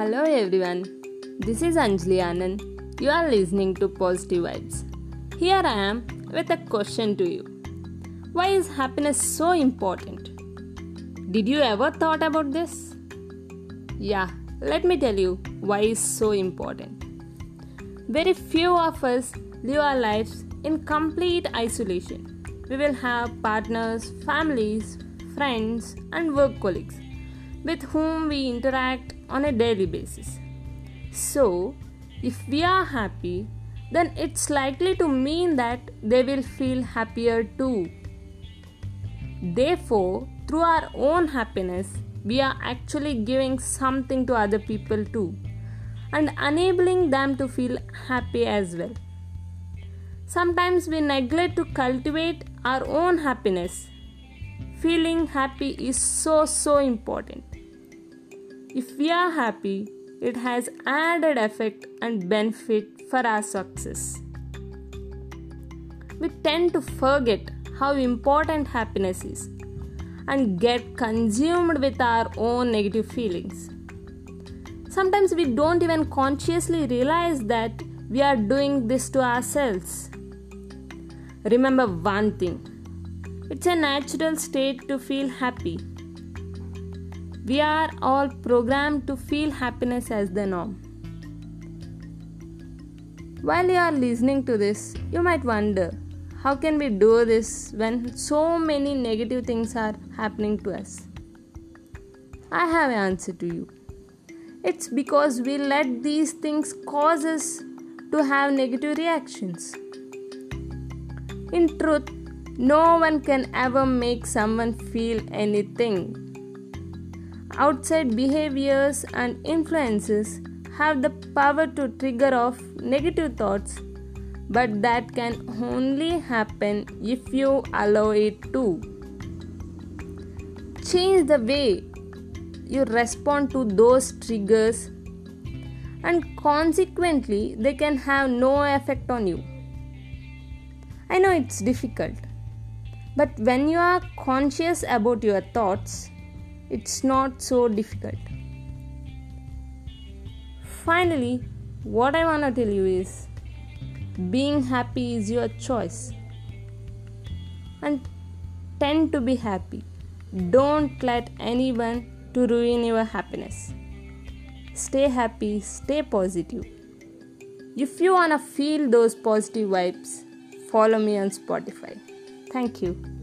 Hello everyone, this is Anjali Anand. You are listening to Positive Vibes. Here I am with a question to you. Why is happiness so important? Did you ever thought about this? Yeah, let me tell you why it's so important. Very few of us live our lives in complete isolation. We will have partners, families, friends, and work colleagues with whom we interact on a daily basis. So, if we are happy, then it's likely to mean that they will feel happier too. Therefore, through our own happiness, we are actually giving something to other people too and enabling them to feel happy as well. Sometimes we neglect to cultivate our own happiness. Feeling happy is so, so important. If we are happy, it has added effect and benefit for our success. We tend to forget how important happiness is and get consumed with our own negative feelings. Sometimes we don't even consciously realize that we are doing this to ourselves. Remember one thing it's a natural state to feel happy we are all programmed to feel happiness as the norm. While you are listening to this, you might wonder how can we do this when so many negative things are happening to us? I have an answer to you. It's because we let these things cause us to have negative reactions. In truth, no one can ever make someone feel anything outside behaviors and influences have the power to trigger off negative thoughts but that can only happen if you allow it to. Change the way you respond to those triggers and consequently they can have no effect on you. I know it's difficult but when you are conscious about your thoughts it's not so difficult. Finally, what I want to tell you is being happy is your choice. And tend to be happy. Don't let anyone to ruin your happiness. Stay happy, stay positive. If you want to feel those positive vibes, follow me on Spotify. Thank you.